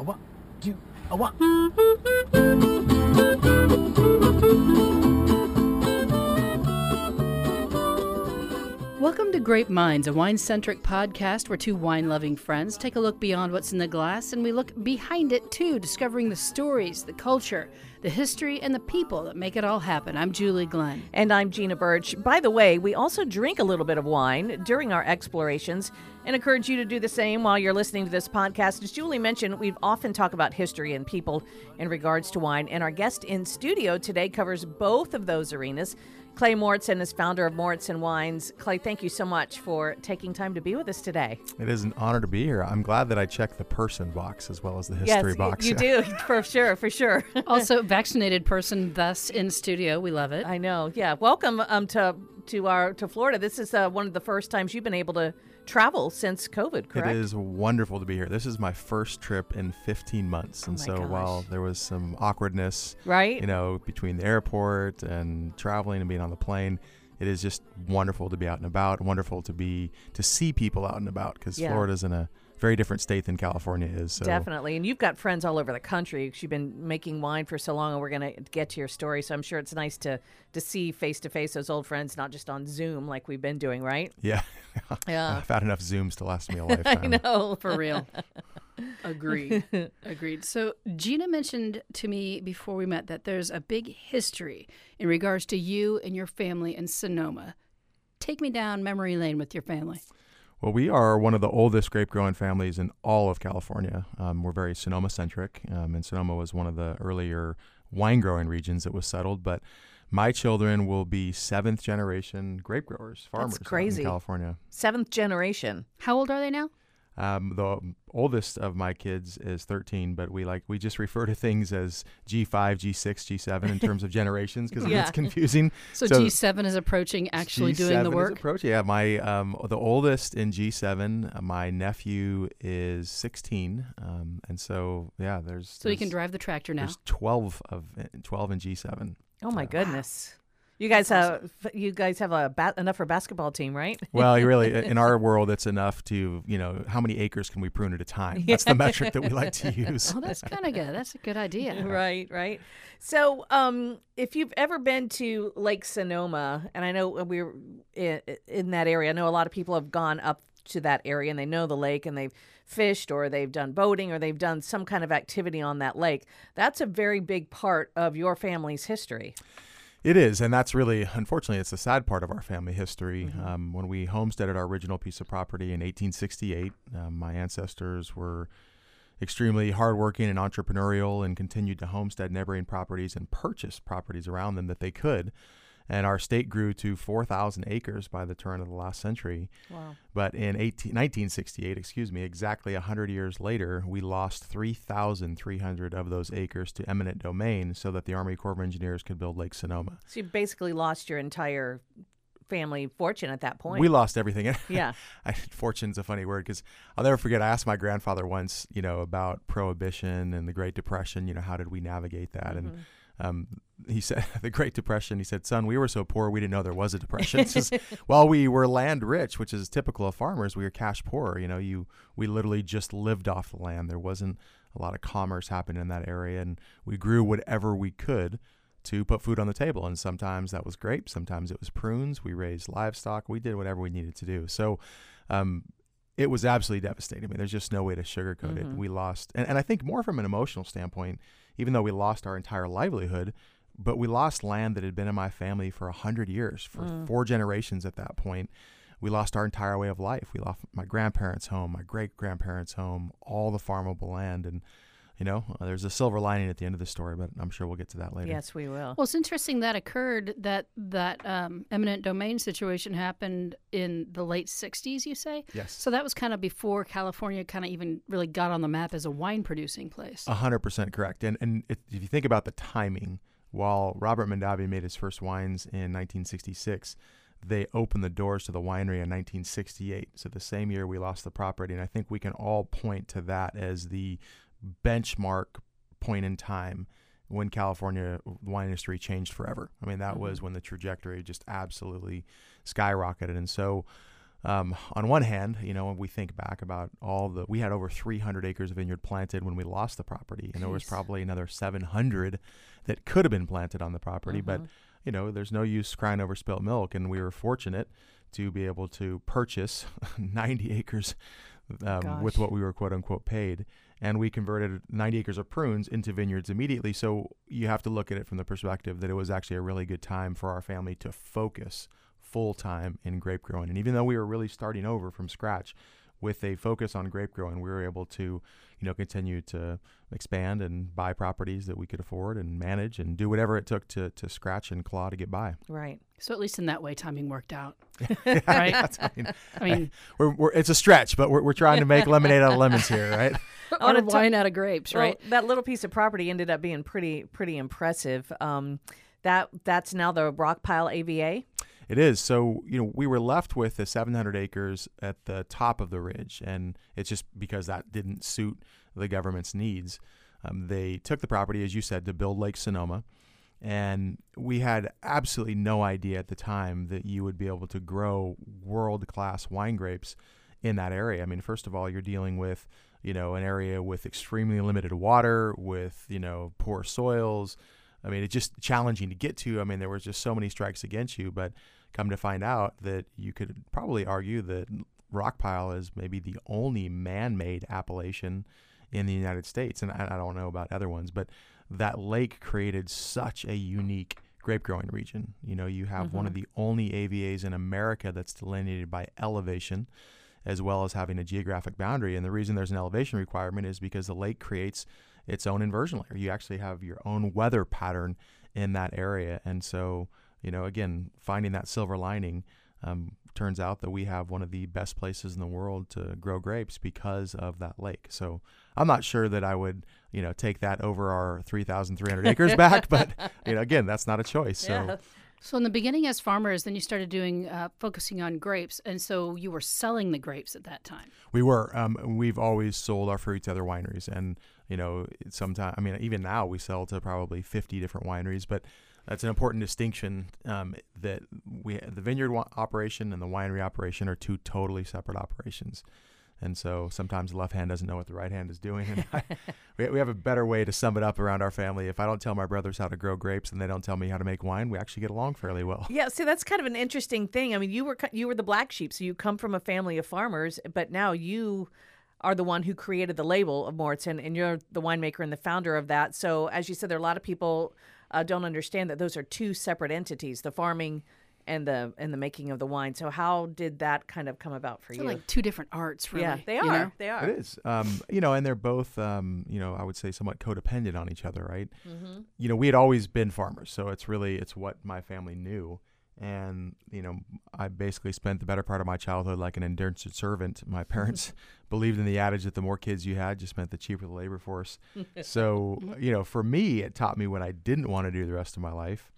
a one, two, a one. Welcome to Grape Minds, a wine centric podcast where two wine loving friends take a look beyond what's in the glass and we look behind it too, discovering the stories, the culture, the history, and the people that make it all happen. I'm Julie Glenn. And I'm Gina Birch. By the way, we also drink a little bit of wine during our explorations and encourage you to do the same while you're listening to this podcast. As Julie mentioned, we've often talked about history and people in regards to wine, and our guest in studio today covers both of those arenas. Clay Mauritson is founder of Mauritson Wines. Clay, thank you so much for taking time to be with us today. It is an honor to be here. I'm glad that I checked the person box as well as the history yes, box. You do, for sure, for sure. also, vaccinated person thus in studio. We love it. I know. Yeah. Welcome um, to to our to Florida. This is uh, one of the first times you've been able to travel since COVID, correct? It is wonderful to be here. This is my first trip in 15 months. Oh and so gosh. while there was some awkwardness, right? you know, between the airport and traveling and being on the plane, it is just wonderful to be out and about, wonderful to be to see people out and about because Yeah. Florida's in a very different state than California is. So Definitely. And you've got friends all over the country 'cause you've been making wine for so long, and we're going to get to your story. So I'm sure it's nice to, to see face to face those old friends, not just on Zoom like we've been doing, right? Yeah. Yeah. I've had enough Zooms to last me a lifetime. I know. For real. Agreed. Agreed. So, Gina mentioned to me before we met that there's a big history in regards to you and your family in Sonoma. Take me down memory lane with your family. Well, we are one of the oldest grape growing families in all of California. Um, we're very Sonoma centric, um, and Sonoma was one of the earlier wine growing regions that was settled. But my children will be seventh generation grape growers, farmers out in crazy. California. Seventh generation. How old are they now? Um, the oldest of my kids is 13, but we like we just refer to things as G5, G6, G7 in terms of generations because Yeah. it's confusing. So, So- G7 is approaching actually doing G7 the is work. approaching. Yeah, my um, the oldest in G7. uh, my nephew is 16, um, and so yeah, there's So you can drive the tractor now. There's 12 of 12 in G7. Oh my So- goodness. You guys have you guys have a ba- enough for a basketball team, right? Well, you really in our world, it's enough to you know how many acres can we prune at a time. That's the metric that we like to use. Oh, that's kind of good. That's a good idea. right, right. So, um, if you've ever been to Lake Sonoma, and I know we're in, in that area, I know a lot of people have gone up to that area and they know the lake and they've fished or they've done boating or they've done some kind of activity on that lake. That's a very big part of your family's history. It is, and that's really, unfortunately, it's a sad part of our family history. Mm-hmm. Um, when we homesteaded our original piece of property in 1868, um, my ancestors were extremely hardworking and entrepreneurial and continued to homestead neighboring properties and purchase properties around them that they could. And our state grew to 4,000 acres by the turn of the last century. Wow. But in 18, 1968, excuse me, exactly 100 years later, we lost 3,300 of those acres to eminent domain so that the Army Corps of Engineers could build Lake Sonoma. So you basically lost your entire family fortune at that point. We lost everything. yeah. I, fortune's a funny word because I'll never forget. I asked my grandfather once, you know, about prohibition and the Great Depression. You know, how did we navigate that? Mm-hmm. And um, he said, the Great Depression. He said, "Son, we were so poor we didn't know there was a depression. Just, while we were land rich, which is typical of farmers, we were cash poor. You know, you we literally just lived off the land. There wasn't a lot of commerce happening in that area, and we grew whatever we could." to put food on the table. And sometimes that was grapes, sometimes it was prunes. We raised livestock. We did whatever we needed to do. So um, it was absolutely devastating. I mean, there's just no way to sugarcoat it. We lost, and, and I think more from an emotional standpoint, even though we lost our entire livelihood, but we lost land that had been in my family for a hundred years, for four generations at that point. We lost our entire way of life. We lost my grandparents' home, my great grandparents' home, all the farmable land, and you know, uh, there's a silver lining at the end of the story, but I'm sure we'll get to that later. Yes, we will. Well, it's interesting that occurred that that um, eminent domain situation happened in the late '60s. You say? Yes. So that was kind of before California kind of even really got on the map as a wine producing place. Hundred percent correct. And and it, if you think about the timing, while Robert Mondavi made his first wines in 1966, they opened the doors to the winery in 1968. So the same year we lost the property, and I think we can all point to that as the benchmark point in time when California wine industry changed forever. I mean, that was when the trajectory just absolutely skyrocketed. And so um, on one hand, you know, when we think back about all the, we had over 300 acres of vineyard planted when we lost the property, and there was probably another 700 that could have been planted on the property. But, you know, there's no use crying over spilt milk, and we were fortunate to be able to purchase 90 acres um, with what we were quote unquote paid. And we converted 90 acres of prunes into vineyards immediately. So you have to look at it from the perspective that it was actually a really good time for our family to focus full time in grape growing. And even though we were really starting over from scratch with a focus on grape growing, we were able to, you know, continue to expand and buy properties that we could afford and manage and do whatever it took to, to scratch and claw to get by. Right. So at least in that way, timing worked out. right? That's, I mean, I mean, we're, we're, it's a stretch, but we're, we're trying to make lemonade out of lemons here, right? I wanna or ta- wine out of grapes, Well, right? that little piece of property ended up being pretty pretty impressive. Um, that that's now the Rockpile AVA. It is. So, you know, we were left with the 700 acres at the top of the ridge, and it's just because that didn't suit the government's needs. Um, they took the property, as you said, to build Lake Sonoma, and we had absolutely no idea at the time that you would be able to grow world class wine grapes in that area. I mean, first of all, you're dealing with, you know, an area with extremely limited water, with, you know, poor soils. I mean, it's just challenging to get to. I mean, there was just so many strikes against you, but come to find out that you could probably argue that Rockpile is maybe the only man-made appellation in the United States, and I, I don't know about other ones, but that lake created such a unique grape growing region. You know, you have one of mm-hmm. the only AVAs in America that's delineated by elevation as well as having a geographic boundary. And the reason there's an elevation requirement is because the lake creates its own inversion layer. You actually have your own weather pattern in that area. And so, you know, again, finding that silver lining um, turns out that we have one of the best places in the world to grow grapes because of that lake. So I'm not sure that I would, you know, take that over our 3,300 acres back, but, you know, again, that's not a choice. So. Yeah. So in the beginning, as farmers, then you started doing uh, focusing on grapes, and so you were selling the grapes at that time. We were. Um, we've always sold our fruit to other wineries, and you know, sometimes I mean, even now we sell to probably fifty different wineries. But that's an important distinction um, that we the vineyard operation and the winery operation are two totally separate operations. And so sometimes the left hand doesn't know what the right hand is doing. And I, we, we have a better way to sum it up around our family. If I don't tell my brothers how to grow grapes and they don't tell me how to make wine, we actually get along fairly well. Yeah, see, that's kind of an interesting thing. I mean, you were you were the black sheep, so you come from a family of farmers, but now you are the one who created the label of Mauritson, and you're the winemaker and the founder of that. So, as you said, there are a lot of people uh, don't understand that those are two separate entities: the farming and the and the making of the wine. So, how did that kind of come about for They're you? like two different arts, really. yeah, they are. you know? They are. It is. Um, you know, and they're both, um, you know, I would say somewhat codependent on each other, right? Mm-hmm. You know, we had always been farmers, so it's really it's what my family knew, and you know, I basically spent the better part of my childhood like an indentured servant. My parents believed in the adage that the more kids you had, just meant the cheaper the labor force. so, you know, for me, it taught me what I didn't want to do the rest of my life.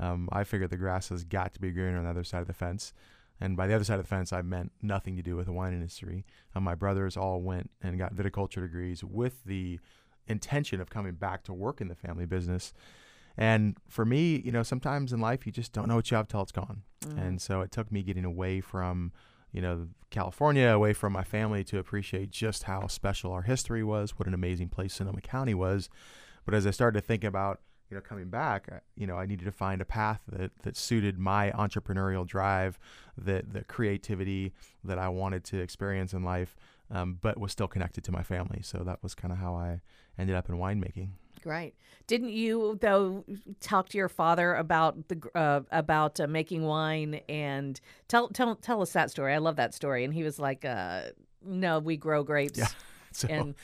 Um, I figured the grass has got to be greener on the other side of the fence. And by the other side of the fence, I meant nothing to do with the wine industry. Uh, my brothers all went and got viticulture degrees with the intention of coming back to work in the family business. And for me, you know, sometimes in life you just don't know what you have till it's gone. And so it took me getting away from, you know, California, away from my family to appreciate just how special our history was, what an amazing place Sonoma County was. But as I started to think about, you know, coming back, you know, I needed to find a path that, that suited my entrepreneurial drive, that the creativity that I wanted to experience in life, um, but was still connected to my family. So that was kind of how I ended up in winemaking. Right. Didn't you though talk to your father about the uh, about uh, making wine and tell tell tell us that story? I love that story. And he was like, uh, "No, we grow grapes." Yeah. So And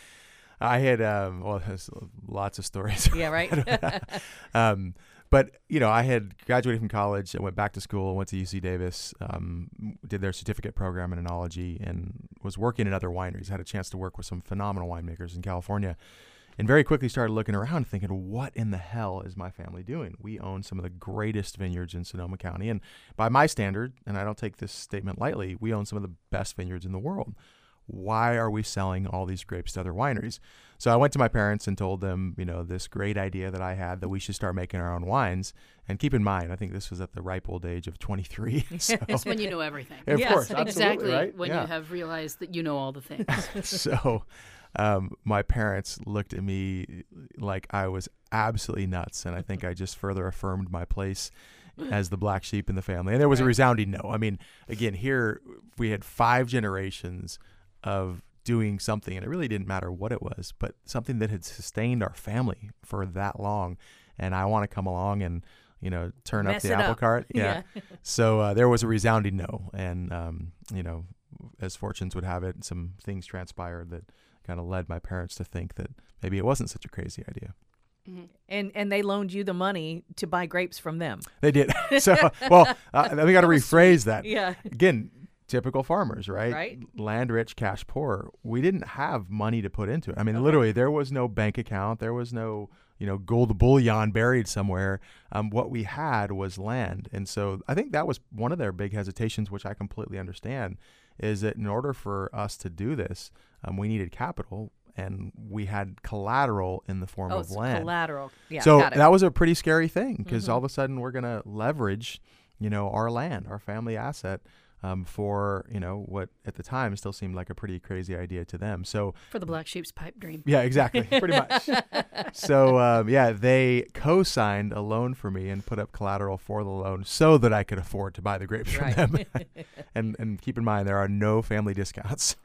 I had um, well, there's lots of stories. yeah, right. um, but you know, I had graduated from college. I went back to school. Went to UC Davis. Um, did their certificate program in enology, and was working in other wineries. Had a chance to work with some phenomenal winemakers in California, and very quickly started looking around, thinking, "What in the hell is my family doing? We own some of the greatest vineyards in Sonoma County, and by my standard, and I don't take this statement lightly, we own some of the best vineyards in the world. why are we selling all these grapes to other wineries? So I went to my parents and told them, you know, this great idea that I had that we should start making our own wines. And keep in mind, I think this was at the ripe old age of 23. so, That's when you know everything. of Yes, course, exactly right? when Yeah. you have realized that you know all the things. so um, my parents looked at me like I was absolutely nuts, and I think I just further affirmed my place as the black sheep in the family. And there was a resounding no. I mean, again, here we had five generations of doing something, and it really didn't matter what it was, but something that had sustained our family for that long. And I want to come along and you know turn Mess up the apple up. cart. Yeah. so uh, there was a resounding no, and um, you know, as fortunes would have it, some things transpired that kind of led my parents to think that maybe it wasn't such a crazy idea. And and they loaned you the money to buy grapes from them. They did. so, well, uh, we got to rephrase that. Yeah. Again, typical farmers, right? Right. Land rich, cash poor. We didn't have money to put into it. I mean, literally, there was no bank account. There was no, you know, gold bullion buried somewhere. Um, what we had was land, and so I think that was one of their big hesitations, which I completely understand, is that in order for us to do this, um, we needed capital, and we had collateral in the form Oh, of land. collateral. Yeah. so that was a pretty scary thing because Mhm. all of a sudden we're going to leverage, you know, our land, our family asset, um, for you know what at the time still seemed like a pretty crazy idea to them. So For the black sheep's pipe dream. yeah, exactly, pretty much. so um, yeah, they co-signed a loan for me and put up collateral for the loan so that I could afford to buy the grapes Right. from them. and and keep in mind there are no family discounts.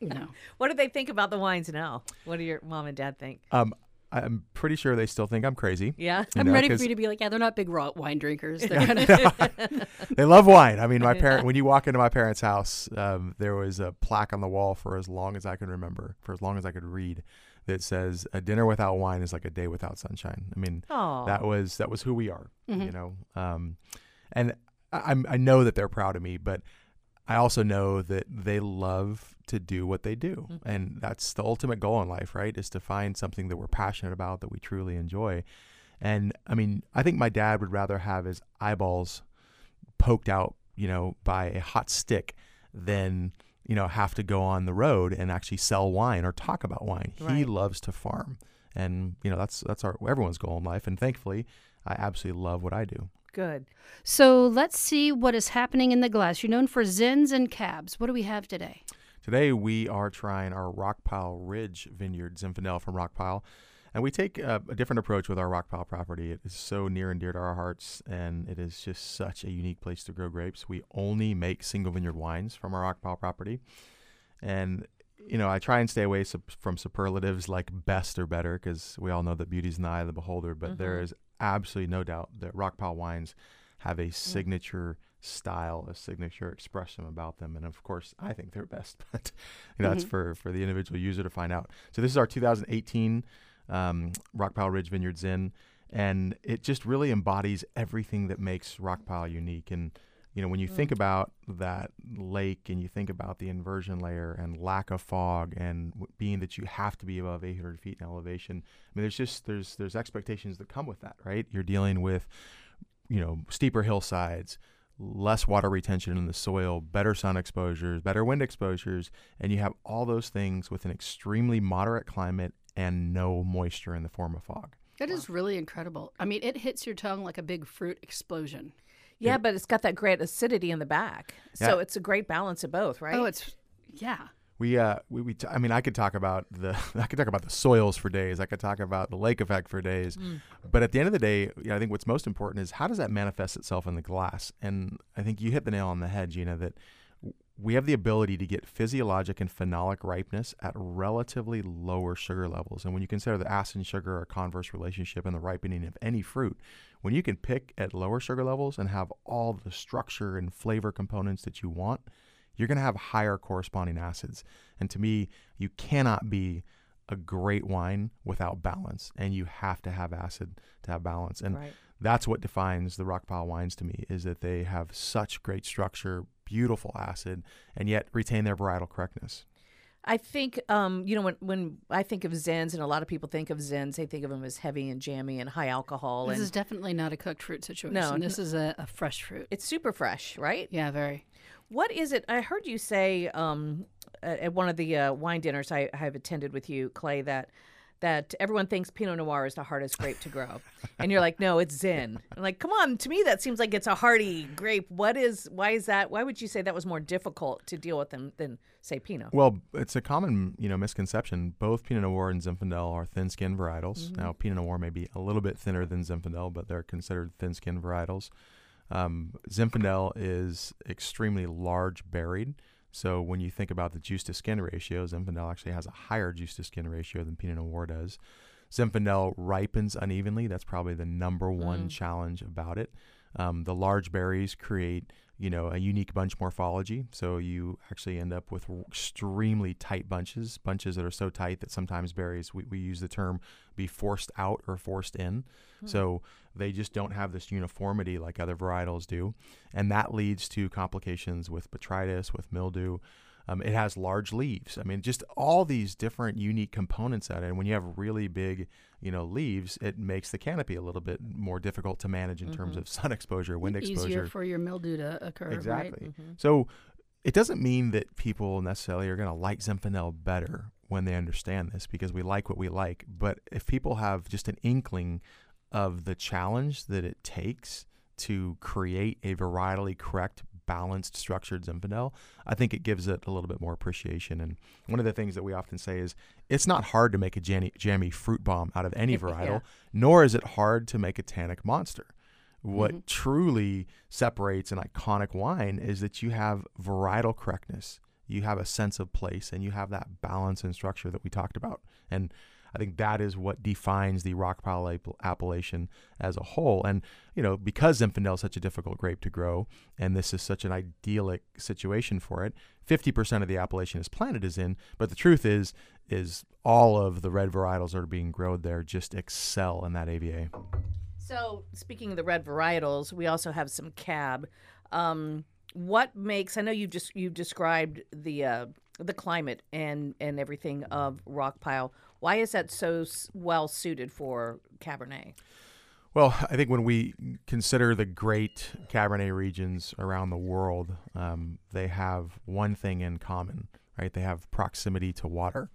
No. what do they think about the wines now? What do your mom and dad think? Um, I'm pretty sure they still think I'm crazy. Yeah. you I'm know, ready for you to be like, yeah, they're not big raw wine drinkers. They're gonna, they love wine. I mean, my parent. When you walk into my parents' house, um, there was a plaque on the wall for as long as I can remember, for as long as I could read, that says, "A dinner without wine is like a day without sunshine." I mean, Oh. that was that was who we are, Mhm. you know. Um, and I, I'm I know that they're proud of me, but I also know that they love to do what they do, Mhm. and that's the ultimate goal in life, right? Is to find something that we're passionate about that we truly enjoy. And I mean, I think my dad would rather have his eyeballs poked out, you know, by a hot stick than you know have to go on the road and actually sell wine or talk about wine. He loves to farm, and you know that's that's our everyone's goal in life. And thankfully, I absolutely love what I do. Good. so let's see what is happening in the glass. You're known for zins and cabs. What do we have today? Today we are trying our Rockpile Ridge Vineyard Zinfandel from Rockpile. And we take a, a different approach with our Rockpile property. It is so near and dear to our hearts, and it is just such a unique place to grow grapes. We only make single vineyard wines from our Rockpile property. And, you know, I try and stay away from superlatives like best or better because we all know that beauty's in the eye of the beholder. But there Mhm. is absolutely no doubt that Rockpile wines have a signature style, a signature expression about them. And of course, I think they're best, but you know, that's Mhm. for, for the individual user to find out. So this is our 2018 um, Rockpile Ridge Vineyards Zin, and it just really embodies everything that makes Rockpile unique. And you know, when you think Mm. about that lake and you think about the inversion layer and lack of fog and w- being that you have to be above 800 feet in elevation, I mean, there's just there's there's expectations that come with that, right? You're dealing with you know steeper hillsides, less water retention in the soil, better sun exposures, better wind exposures, and you have all those things with an extremely moderate climate and no moisture in the form of fog. That is really incredible. I mean, it hits your tongue like a big fruit explosion. Yeah, but it's got that great acidity in the back. So it's a great balance of both, right? Oh, it's yeah. We, uh, we, we t- I mean, I could talk about the, I could talk about the soils for days. I could talk about the lake effect for days. Mm. But at the end of the day, you know, I think what's most important is how does that manifest itself in the glass? And I think you hit the nail on the head, Gina, that w- we have the ability to get physiologic and phenolic ripeness at relatively lower sugar levels. And when you consider the acid and sugar a converse relationship in the ripening of any fruit, when you can pick at lower sugar levels and have all the structure and flavor components that you want, you're going to have higher corresponding acids. And to me, you cannot be a great wine without balance, and you have to have acid to have balance. And right. That's what defines the Rockpile wines to me is that they have such great structure, beautiful acid, and yet retain their varietal correctness. I think, um, you know, when, when I think of Zins, and a lot of people think of Zins, they think of them as heavy and jammy and high alcohol. This and is definitely not a cooked fruit situation. No, this is a, a fresh fruit. it's super fresh, right? Yeah, very. What is it? I heard you say um, at one of the uh, wine dinners I, I have attended with you, Clay, that that everyone thinks Pinot Noir is the hardest grape to grow, and you're like, no, it's Zin. I'm like, come on, to me that seems like it's a hardy grape. What is? Why is that? Why would you say that was more difficult to deal with than than say Pinot? Well, it's a common you know misconception. Both Pinot Noir and Zinfandel are thin-skinned varietals. Mm-hmm. Now, Pinot Noir may be a little bit thinner than Zinfandel, but they're considered thin-skinned varietals. Um, Zinfandel is extremely large berried. So when you think about the juice to skin ratio, Zinfandel actually has a higher juice to skin ratio than Pinot Noir does. Zinfandel ripens unevenly. That's probably the number one challenge about it. Um, the large berries create, you know, a unique bunch morphology. So you actually end up with extremely tight bunches, bunches that are so tight that sometimes berries, we, we use the term be forced out or forced in. Hmm. So they just don't have this uniformity like other varietals do. And that leads to complications with botrytis, with mildew. Um, it has large leaves. I mean, just all these different unique components at it. And when you have really big, you know, leaves, it makes the canopy a little bit more difficult to manage in terms of sun exposure, wind Easier exposure. Easier for your mildew to occur, right? Exactly. So it doesn't mean that people necessarily are going to like Zinfandel better when they understand this because we like what we like. But if people have just an inkling of the challenge that it takes to create a varietally correct, balanced, structured Zinfandel, I think it gives it a little bit more appreciation. And one of the things that we often say is it's not hard to make a jammy, jammy fruit bomb out of any varietal, nor is it hard to make a tannic monster. What mm-hmm. truly separates an iconic wine is that you have varietal correctness, you have a sense of place, and you have that balance and structure that we talked about. And I think that is what defines the Rockpile app- appellation as a whole. And, you know, because Zinfandel is such a difficult grape to grow, and this is such an idyllic situation for it, 50% of the appellation is planted is in, but the truth is, is all of the red varietals that are being grown there just excel in that AVA. So, speaking of the red varietals, we also have some cab. Um, what makes? I know you've just you've described the uh, the climate and and everything of Rockpile. Why is that so well suited for Cabernet? Well, I think when we consider the great Cabernet regions around the world, um, they have one thing in common, right? They have proximity to water.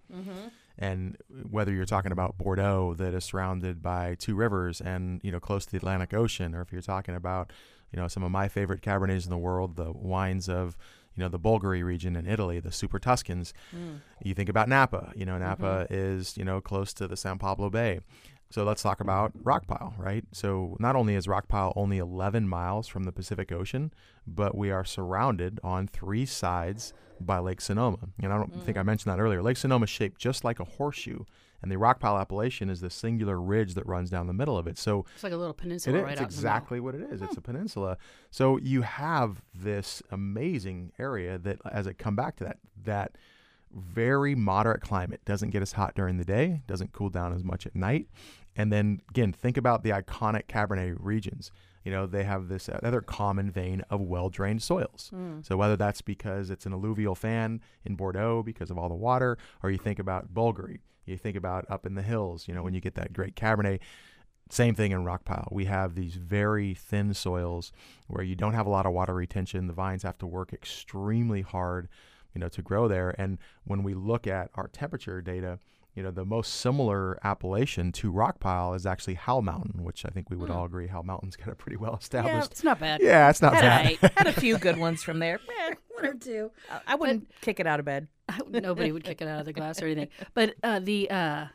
And whether you're talking about Bordeaux, that is surrounded by two rivers and you know close to the Atlantic Ocean, or if you're talking about you know some of my favorite Cabernets in the world, the wines of you know the Bolgheri region in Italy, the Super Tuscans. Mm. You think about Napa. You know Napa mm-hmm. is you know close to the San Pablo Bay. So let's talk mm-hmm. about Rockpile, right? So not only is Rockpile only 11 miles from the Pacific Ocean, but we are surrounded on three sides by Lake Sonoma. And I don't think mm-hmm. I mentioned that earlier. Lake Sonoma is shaped just like a horseshoe, and the Rockpile appellation is the singular ridge that runs down the middle of it. So It's like a little peninsula is right it's exactly what it is. It's a peninsula. So you have this amazing area that, as I come back to that, that very moderate climate doesn't get as hot during the day, doesn't cool down as much at night. And then again, think about the iconic Cabernet regions. You know, they have this other common vein of well drained soils. Hmm. So whether that's because it's an alluvial fan in Bordeaux because of all the water, or you think about Bolgheri, you think about up in the hills, you know, when you get that great Cabernet, same thing in Rockpile. We have these very thin soils where you don't have a lot of water retention. The vines have to work extremely hard, you know, to grow there. And when we look at our temperature data, you know, the most similar appellation to Rockpile is actually Howell Mountain, which I think we would all agree Howell Mountain's got a pretty well established. It's not bad. Yeah, it's not Had, bad. a, had a few good ones from there. Eh, One or two. I wouldn't kick it out of bed. Nobody would kick it out of the glass or anything. But uh, the uh,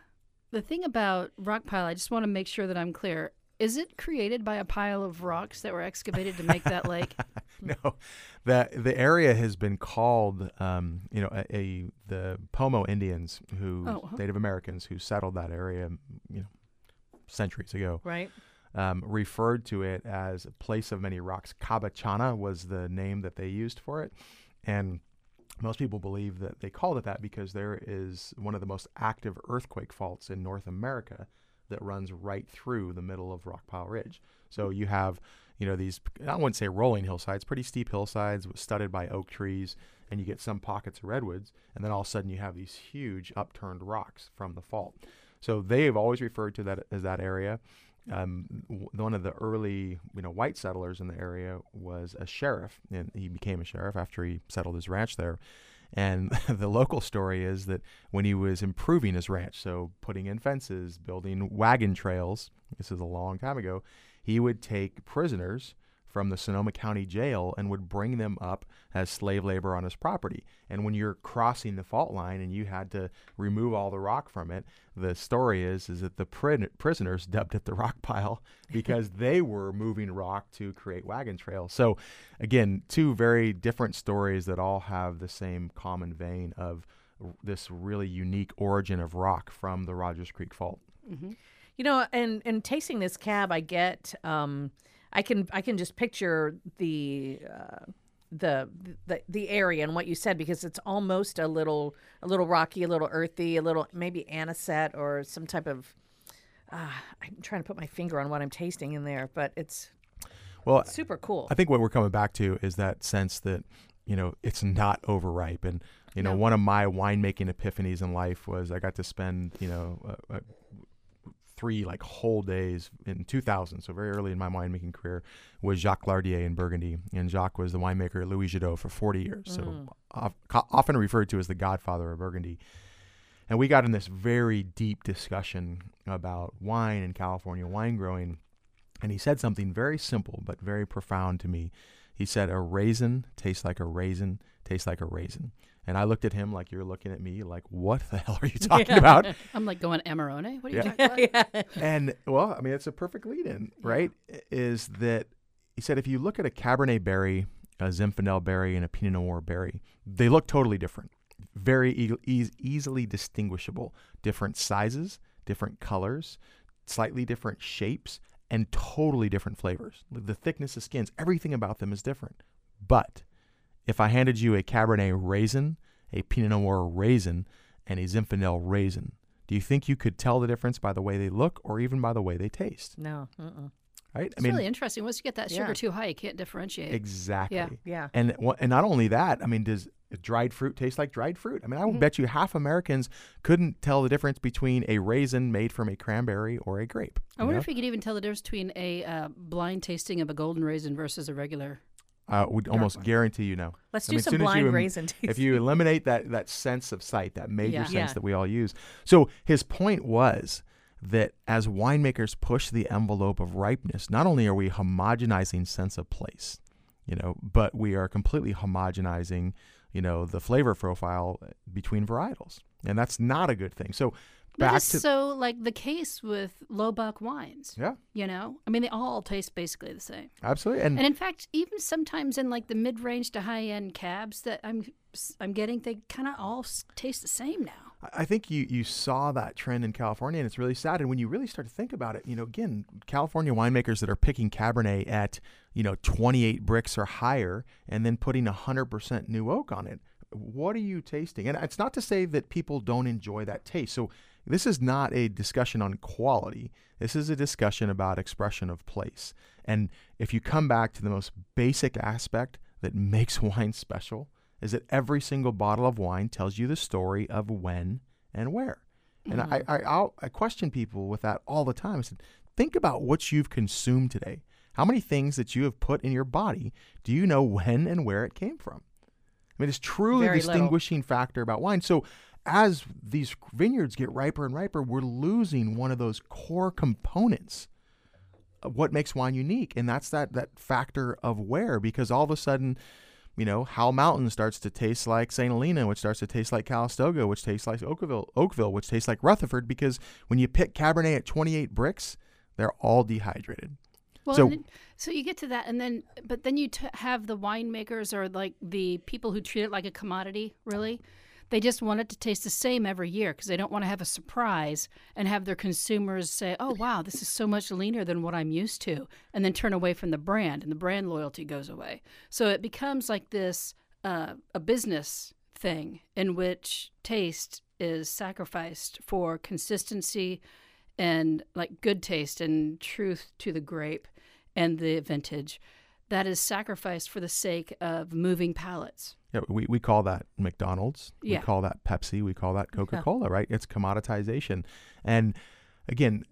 the thing about Rockpile, I just want to make sure that I'm clear. Is it created by a pile of rocks that were excavated to make that lake? no, the the area has been called, um, you know, a, a the Pomo Indians who Oh, huh. Native Americans who settled that area, you know, centuries ago, Right. um, referred to it as a place of many rocks. Cabachana was the name that they used for it, and most people believe that they called it that because there is one of the most active earthquake faults in North America that runs right through the middle of Rockpile Ridge. So you have, you know, these I wouldn't say rolling hillsides, pretty steep hillsides studded by oak trees, and you get some pockets of redwoods, and then all of a sudden you have these huge upturned rocks from the fault. So they have always referred to that as that area. Um, w- one of the early, you know, white settlers in the area was a sheriff, and he became a sheriff after he settled his ranch there. And the local story is that when he was improving his ranch, so putting in fences, building wagon trails, this is a long time ago, he would take prisoners from the Sonoma County Jail and would bring them up as slave labor on his property. And when you're crossing the fault line and you had to remove all the rock from it, the story is is that the pri- prisoners dubbed it the rock pile because they were moving rock to create wagon trails. So again, two very different stories that all have the same common vein of r- this really unique origin of rock from the Rodgers Creek Fault. You know, and and tasting this cab, I get, um, I can I can just picture the. Uh, the, the the area and what you said because it's almost a little a little rocky a little earthy a little maybe anisette or some type of uh, i'm trying to put my finger on what i'm tasting in there but it's Well, super cool I think what we're coming back to is that sense that you know it's not overripe, and you know No. one of my winemaking epiphanies in life was I got to spend you know uh, uh, three like whole days in 2000, so very early in my winemaking career, was Jacques Lardière in Burgundy, and Jacques was the winemaker at Louis Jadot for 40 years, so mm. of, co- often referred to as the Godfather of Burgundy. And we got in this very deep discussion about wine and California wine growing. And he said something very simple but very profound to me. He said, A raisin tastes like a raisin, tastes like a raisin. And I looked at him like you're looking at me, like, what the hell are you talking about? I'm like going Amarone. What are you Yeah. talking about? yeah and well, I mean, it's a perfect lead in, right? Is that he said, if you look at a Cabernet berry, a Zinfandel berry, and a Pinot Noir berry, they look totally different. Very e- eas easily distinguishable. Different sizes, different colors, slightly different shapes, and totally different flavors. The thickness of skins, everything about them is different. But if I handed you a Cabernet raisin, a Pinot Noir raisin, and a Zinfandel raisin, do you think you could tell the difference by the way they look or even by the way they taste? no mm-mm. Right? It's really interesting. Once you get that sugar Yeah. too high, you can't differentiate. exactly. yeah yeah. And and not only that, I mean, does dried fruit taste like dried fruit? I mean, I would bet you half Americans couldn't tell the difference between a raisin made from a cranberry or a grape. I wonder know? if you could even tell the difference between a uh, blind tasting of a golden raisin versus a regular. Uh, would almost guarantee you know. let's I do mean, some soon as you blind raisin if you eliminate that that sense of sight, that major Yeah. sense Yeah. that we all use. So his point was that as winemakers push the envelope of ripeness, not only are we homogenizing sense of place, you know, but we are completely homogenizing, you know, the flavor profile between varietals, and that's not a good thing. So Back it's to so like the case with low buck wines. yeah, You know, I mean, they all taste basically the same. absolutely, and And in fact, even sometimes in like the mid-range to high-end cabs that I'm I'm getting, they kind of all taste the same now. I- I think you you saw that trend in California, and it's really sad. And when you really start to think about it, you know, again, California winemakers that are picking Cabernet at you know 28 Brix or higher, and then putting 100% new oak on it. What are you tasting? And it's not to say that people don't enjoy that taste. So this is not a discussion on quality. This is a discussion about expression of place. And if you come back to the most basic aspect that makes wine special, is that every single bottle of wine tells you the story of when and where. And I, mm-hmm. I, I'll, I question people with that all the time. I said, think about what you've consumed today. How many things that you have put in your body do you know when and where it came from? I mean, it's truly a Very little. distinguishing factor about wine. So, as these vineyards get riper and riper, we're losing one of those core components of what makes wine unique, and that's that that factor of where. Because all of a sudden, you know, Howell Mountain starts to taste like St. Helena, which starts to taste like Calistoga, which tastes like Oakville, Oakville, which tastes like Rutherford. Because when you pick Cabernet at 28 Brix, they're all dehydrated. Well, So- then, so you get to that, and then but then you t- have the winemakers or like the people who treat it like a commodity. Really, they just want it to taste the same every year because they don't want to have a surprise and have their consumers say, "Oh, wow, this is so much leaner than what I'm used to," and then turn away from the brand, and the brand loyalty goes away. So it becomes like this uh, a business thing in which taste is sacrificed for consistency and like good taste and truth to the grape and the vintage that is sacrificed for the sake of moving palates. Yeah, we, we call that McDonald's. Yeah. We call that Pepsi. We call that Coca Cola, right? It's commoditization. And again,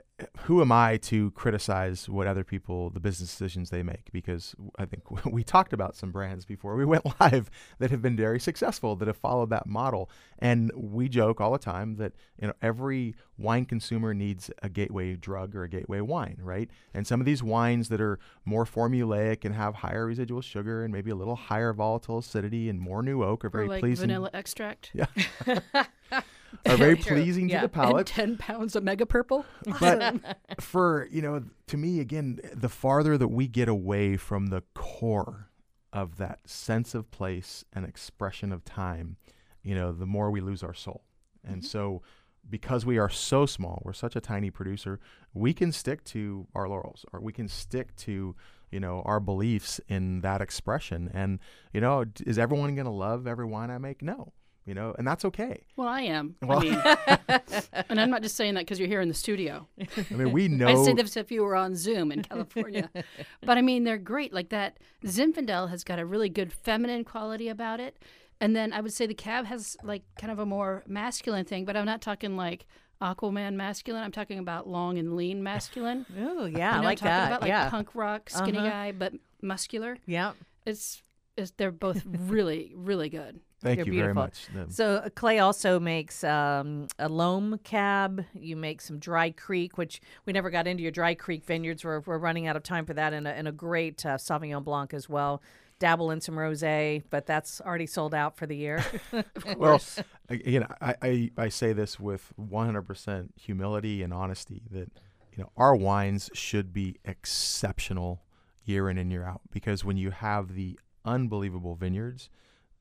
who am I to criticize what other people, the business decisions they make? Because I think we talked about some brands before we went live that have been very successful that have followed that model. And we joke all the time that you know every wine consumer needs a gateway drug or a gateway wine, right? And some of these wines that are more formulaic and have higher residual sugar and maybe a little higher volatile acidity and more new oak are very or like pleasing. vanilla extract. Yeah. are very pleasing Yeah. to the And palate. 10 pounds of mega purple. but for you know to me again the farther that we get away from the core of that sense of place and expression of time you know the more we lose our soul and mm-hmm. so because we are so small we're such a tiny producer we can stick to our laurels or we can stick to you know our beliefs in that expression and you know is everyone going to love every wine i make no you know and that's okay Well, I am. Well- I mean, and I'm not just saying that because you're here in the studio. i mean we know I'd say this if you were on Zoom in California. but I mean, they're great. Like that Zinfandel has got a really good feminine quality about it. And then I would say the cab has like kind of a more masculine thing, but I'm not talking like Aquaman masculine. I'm talking about long and lean masculine. Oh, yeah, You know I what I'm like talking that. about? Like yeah. punk rock, skinny Uh-huh. guy, but muscular. yeah. It's, it's they're both really, really good. Thank They're you beautiful. very much So uh, Clay also makes um, a loam cab. You make some Dry Creek, which we never got into your Dry Creek vineyards. We're, we're running out of time for that, and a, and a great uh, Sauvignon Blanc as well. Dabble in some rosé, but that's already sold out for the year. well again I, I, I say this with 100% humility and honesty that you know our wines should be exceptional year in and year out because when you have the unbelievable vineyards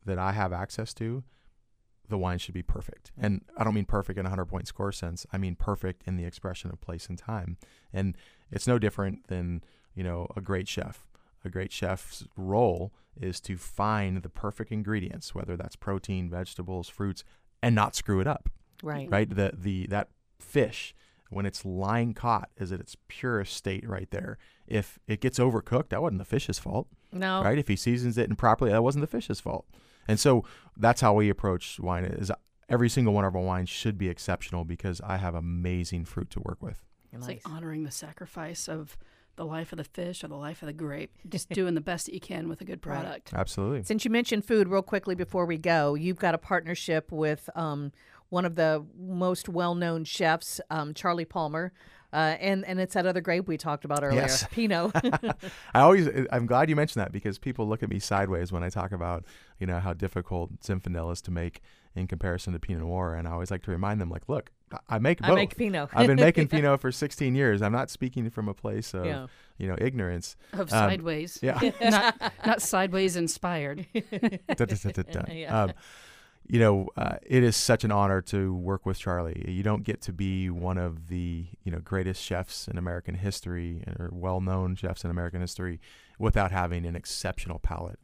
that i have access to the wine should be perfect mm. and i don't mean perfect in a 100 point score sense i mean perfect in the expression of place and time and it's no different than you know a great chef a great chef's role is to find the perfect ingredients, whether that's protein, vegetables, fruits, and not screw it up. right. Right? The the that fish when it's lying caught is at its purest state right there. If it gets overcooked, that wasn't the fish's fault. No. Right? If he seasons it improperly, that wasn't the fish's fault. And so that's how we approach wine is every single one of our wines should be exceptional because I have amazing fruit to work with. It's Nice. like honoring the sacrifice of the life of the fish or the life of the grape. Just doing the best that you can with a good Right. product. Absolutely. Since you mentioned food, real quickly before we go, you've got a partnership with um, one of the most well-known chefs, um, Charlie Palmer, uh, and and it's that other grape we talked about earlier, Yes. Pinot. I always, I'm glad you mentioned that because people look at me sideways when I talk about, you know, how difficult Zinfandel is to make in comparison to Pinot Noir, and I always like to remind them, like, look, I- I make both. I make Pinot. I've been making Pinot for 16 years. I'm not speaking from a place of, Yeah. you know, ignorance. Of Um, sideways. Yeah. not not sideways inspired. Da, da, da, da, da. Yeah. Um, you know, uh, it is such an honor to work with Charlie. You don't get to be one of the you know greatest chefs in American history or well-known chefs in American history without having an exceptional palate.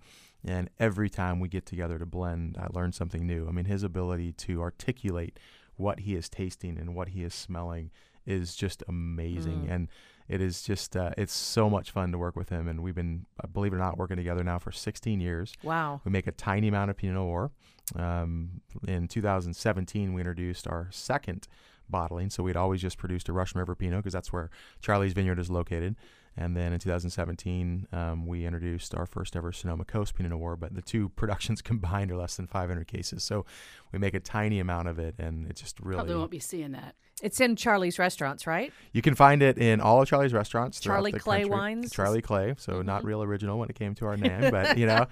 And every time we get together to blend, I learn something new. I mean, his ability to articulate what he is tasting and what he is smelling is just amazing. Mm. And it is just, uh, it's so much fun to work with him. And we've been, uh, believe it or not, working together now for 16 years. wow. We make a tiny amount of Pinot Noir. Um, in 2017, we introduced our second bottling. So we'd always just produced a Russian River Pinot because that's where Charlie's Vineyard is located. And then in 2017, um, we introduced our first ever Sonoma Coast Pinot Noir, but the two productions combined are less than 500 cases. So we make a tiny amount of it, and it just really. Probably won't be seeing that. It's in Charlie's restaurants, right? You can find it in all of Charlie's restaurants. Charlie the Clay country. wines? Charlie Clay. So not Mhm. real original when it came to our name, but you know,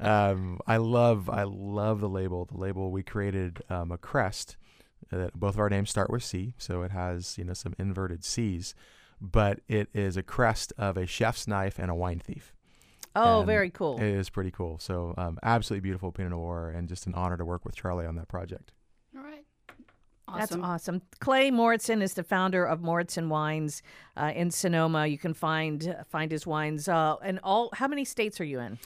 um, I love I love the label. The label we created um, a crest. that both of our names start with C, so it has you know some inverted C's, but it is a crest of a chef's knife and a wine thief. Oh, And very cool. It is pretty cool. So um, absolutely beautiful Pinot Noir, and just an honor to work with Charlie on that project. All right. That's Awesome. awesome. Clay Mauritson is the founder of Mauritson Wines uh, in Sonoma. You can find find his wines. Uh, and all, how many states are you in?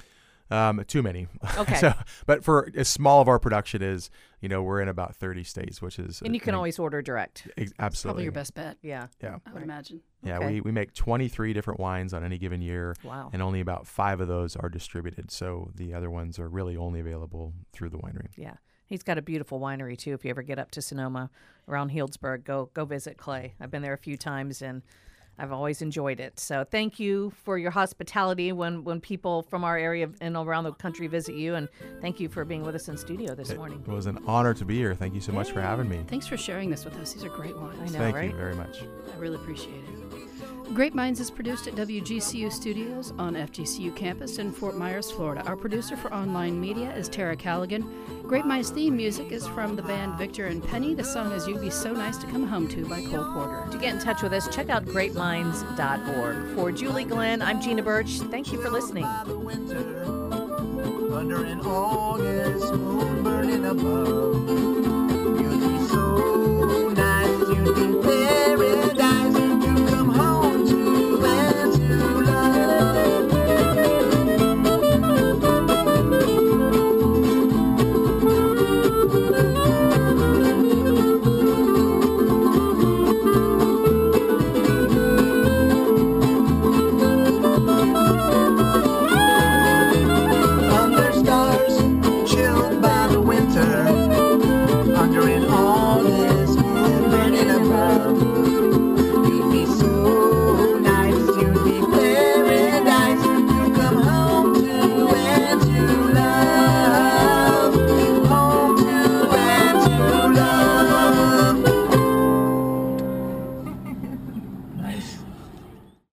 Um, too many. Okay. so, but for as small of our production is, you know, we're in about 30 states, which is And you can uh, always order direct. ex- absolutely Probably your best bet, Yeah. Yeah. I would Right. imagine. Yeah, Okay. we, we make 23 different wines on any given year, Wow. and only about five of those are distributed. So the other ones are really only available through the winery. Yeah. He's got a beautiful winery too. If you ever get up to Sonoma around Healdsburg, go go visit Clay. I've been there a few times and I've always enjoyed it. So thank you for your hospitality when when people from our area and around the country visit you, and thank you for being with us in studio this morning. It was an honor to be here. Thank you so much for having me. Thanks for sharing this with us. These are great wines. I know, right? Thank right? you very much. I really appreciate it. Grape Minds is produced at WGCU Studios on FGCU campus in Fort Myers, Florida. Our producer for online media is Tara Callaghan. Grape Minds theme music is from the band Victor and Penny. The song is You'd Be So Nice to Come Home To by Cole Porter. To get in touch with us, check out greatminds.org. For Julie Glenn, I'm Gina Birch. Thank you for listening. Under an August moon burning above, you'd be so nice, you'd be